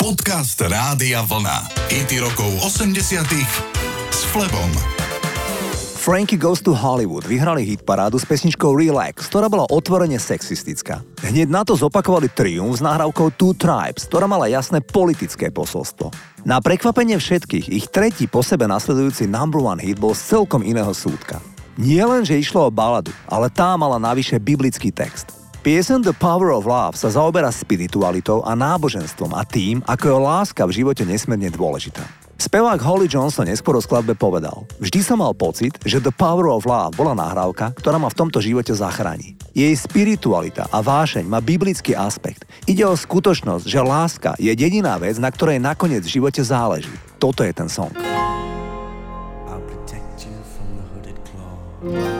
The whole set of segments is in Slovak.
Podcast Rádia Vlna. IT rokov 80 s Flebom. Frankie Goes to Hollywood vyhrali hit parádu s pesničkou Relax, ktorá bola otvorene sexistická. Hneď na to zopakovali Triumph s nahrávkou Two Tribes, ktorá mala jasné politické posolstvo. Na prekvapenie všetkých, ich tretí po sebe nasledujúci number one hit bol z celkom iného súdka. Nie len, že išlo o baladu, ale tá mala navyše biblický text. Piesen The Power of Love sa zaoberá spiritualitou a náboženstvom a tým, ako je láska v živote nesmierne dôležitá. Spevák Holly Johnson neskôr o skladbe povedal Vždy som mal pocit, že The Power of Love bola nahrávka, ktorá ma v tomto živote zachráni. Jej spiritualita a vášeň má biblický aspekt. Ide o skutočnosť, že láska je jediná vec, na ktorej nakoniec v živote záleží. Toto je ten song. I'll.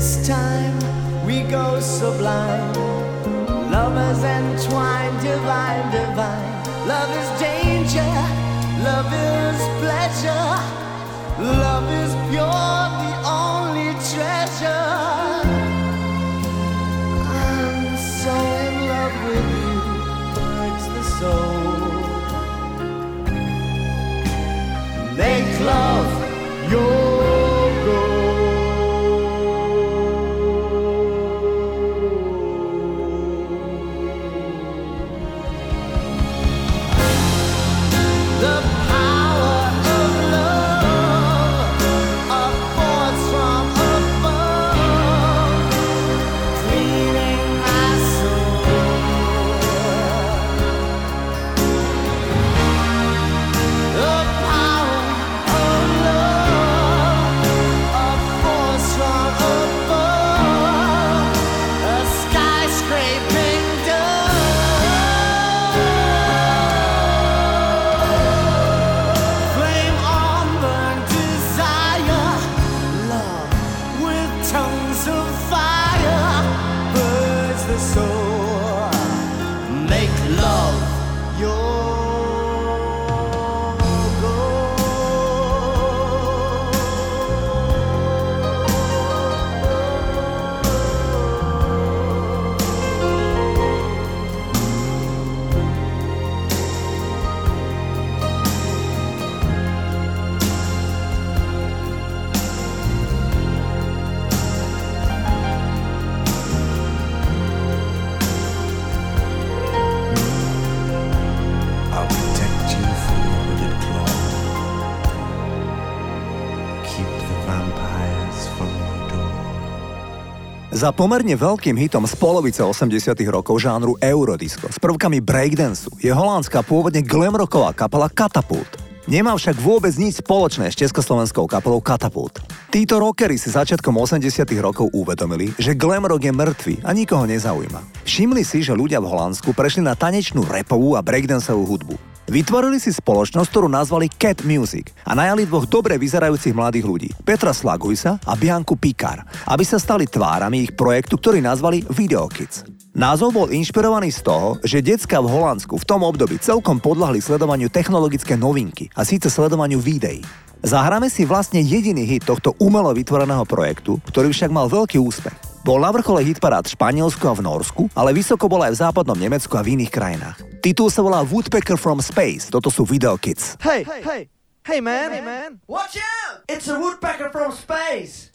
This time we go sublime. Lovers entwined, divine, divine. Love is danger, love is pleasure. Love is pure, the only treasure. I'm so in love with you, hurts the soul. Make love your. Za pomerne veľkým hitom z polovice 80 rokov žánru Eurodisco s prvkami breakdanceu je holandská pôvodne glamrocková kapela Catapult. Nemá však vôbec nič spoločné s československou kapelou Catapult. Títo rockery si začiatkom 80 rokov uvedomili, že glam rock je mŕtvy a nikoho nezaujíma. Všimli si, že ľudia v Holandsku prešli na tanečnú repovú a breakdanceovú hudbu. Vytvorili si spoločnosť, ktorú nazvali Cat Music a najali dvoch dobre vyzerajúcich mladých ľudí, Petra Slagujsa a Bianku Pikar, aby sa stali tvárami ich projektu, ktorý nazvali Video Kids. Názov bol inšpirovaný z toho, že decka v Holandsku v tom období celkom podľahli sledovaniu technologické novinky a síce sledovaniu videí. Zahráme si vlastne jediný hit tohto umelo vytvoreného projektu, ktorý však mal veľký úspech. Bol na vrchole hitparád v Španielsku a v Norsku, ale vysoko bol aj v západnom Nemecku a v iných krajinách. Titul sa volá Woodpecker from Space, toto sú Video Kids. Hey, hey, hey, hey man, hey man, watch out! It's a woodpecker from space!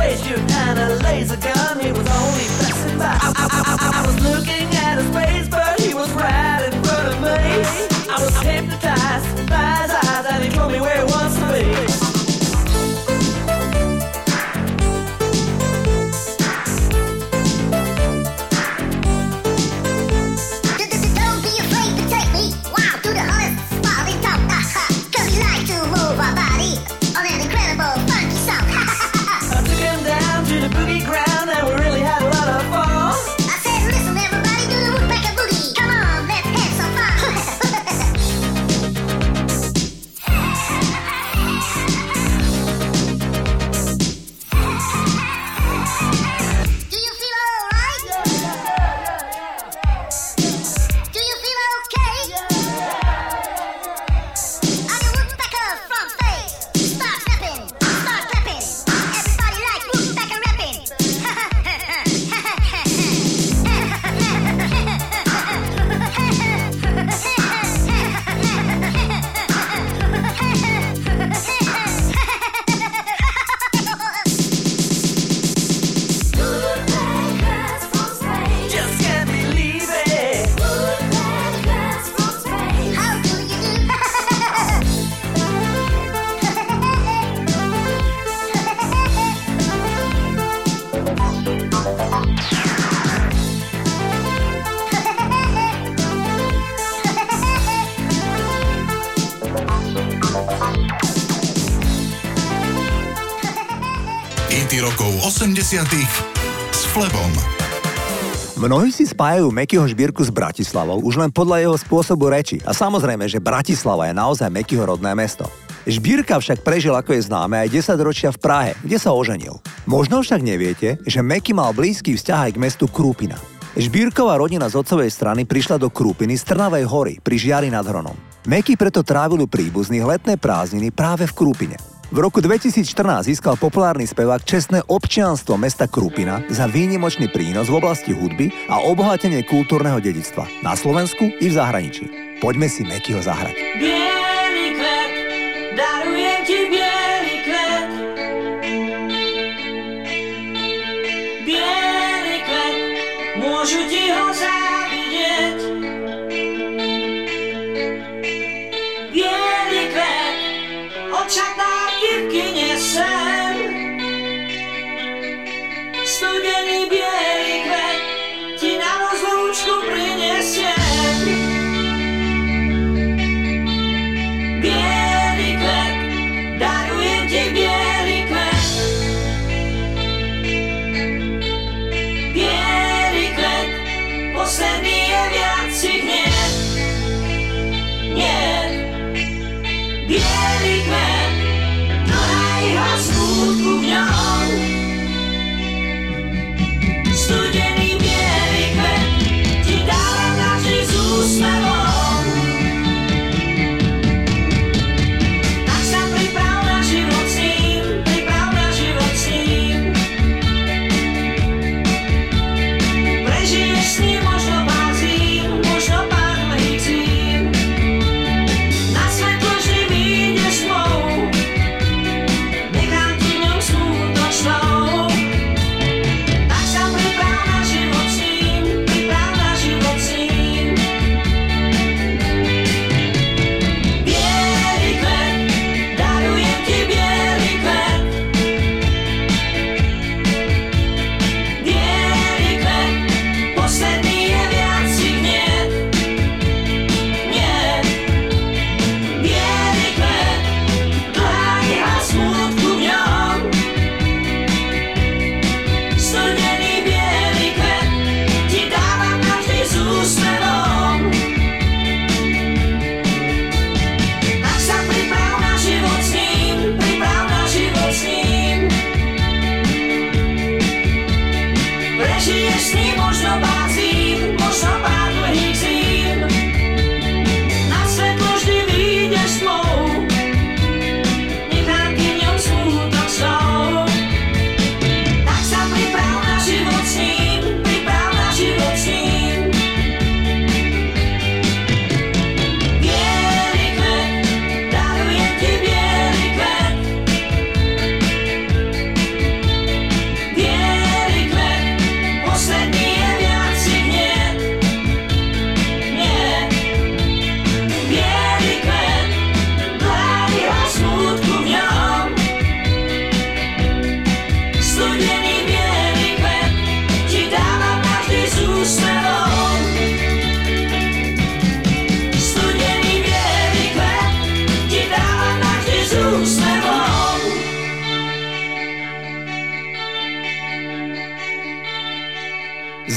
waste your time, a laser gun, He was only passing by. I, I, I, I was looking Hity rokov 80 s Flebom. Mnohí si spájajú Mekyho Žbírku s Bratislavou už len podľa jeho spôsobu reči a samozrejme, že Bratislava je naozaj Mekyho rodné mesto. Žbírka však prežil, ako je známe, aj 10 ročia v Prahe, kde sa oženil. Možno však neviete, že Meky mal blízky vzťah aj k mestu Krúpina. Žbírková rodina z otcovej strany prišla do Krúpiny z Trnavej hory pri Žiari nad Hronom. Meky preto trávil príbuzných letné prázdniny práve v Krúpine. V roku 2014 získal populárny spevák čestné občianstvo mesta Krupina za výnimočný prínos v oblasti hudby a obohatenie kultúrneho dedictva na Slovensku i v zahraničí. Poďme si Mekyho zahrať. Bielý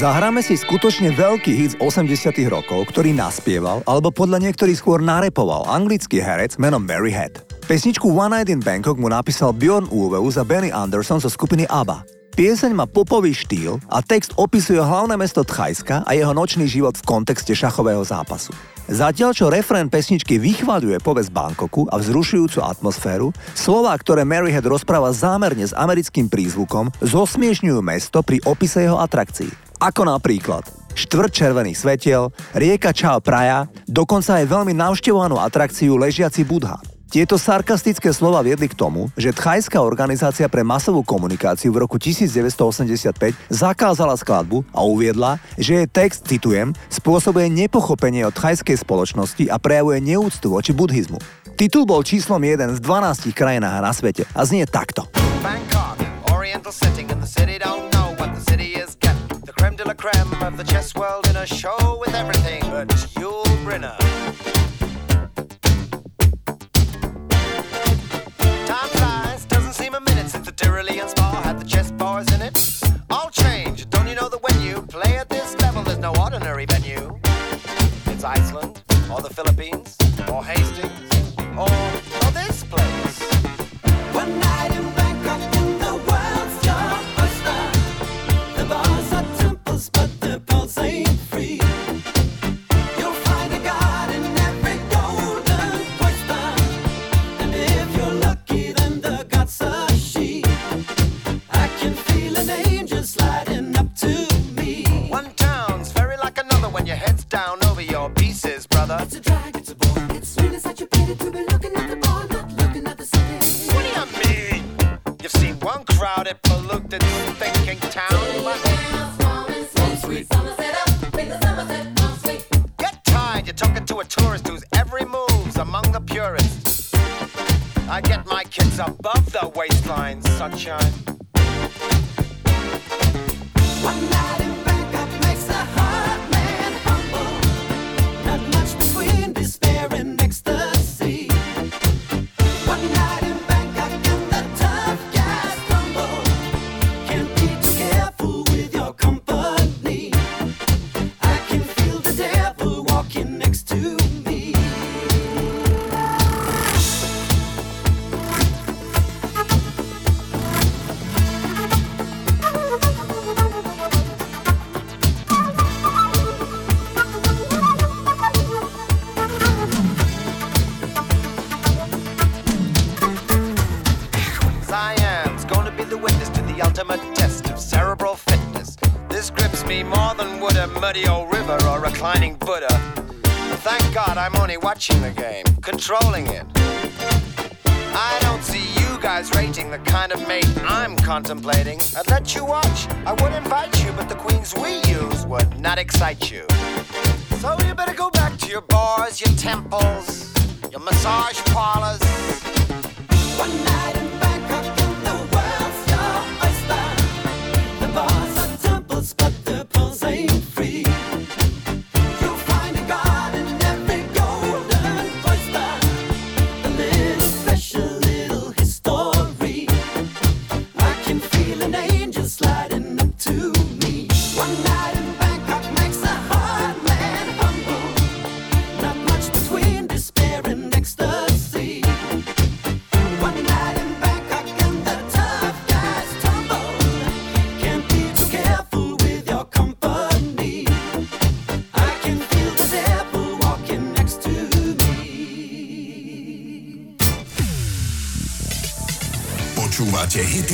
Zahráme si skutočne veľký hit z 80 rokov, ktorý naspieval, alebo podľa niektorých skôr narepoval anglický herec menom Mary Head. Pesničku One Night in Bangkok mu napísal Bjorn Ulvaeus za Benny Anderson zo skupiny ABBA. Pieseň má popový štýl a text opisuje hlavné mesto Tchajska a jeho nočný život v kontexte šachového zápasu. Zatiaľ, čo refrén pesničky vychvaľuje povesť Bangkoku a vzrušujúcu atmosféru, slová, ktoré Maryhead rozpráva zámerne s americkým prízvukom, zosmiešňujú mesto pri opise jeho atrakcií. Ako napríklad štvrt červených svetiel, rieka Chao Praja, dokonca aj veľmi navštevovanú atrakciu ležiaci Budha. Tieto sarkastické slova viedli k tomu, že Thajská organizácia pre masovú komunikáciu v roku 1985 zakázala skladbu a uviedla, že jej text, citujem, spôsobuje nepochopenie od thajskej spoločnosti a prejavuje neúctu voči buddhizmu. Titul bol číslom 1 z 12 krajinách na svete a znie takto. Bangkok, oriental setting, and the city don't still a creme of the chess world in a show with everything but Yul Brynner. Time flies, doesn't seem a minute since the Tyrolean spa had the chess bars in it. All change, don't you know that when you play at this level, there's no ordinary venue? It's Iceland, or the Philippines, or Hastings. Get tired, you're talking to a tourist whose every move's among the purists. I get my kids above the waistline, sunshine. One night watching the game, controlling it. I don't see you guys rating the kind of mate I'm contemplating. I'd let you watch, I would invite you, but the queens we use would not excite you. So you better go back to your bars, your temples, your massage parlors. One night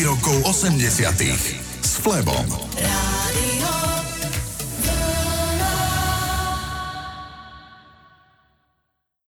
rokov 80 s Flebom.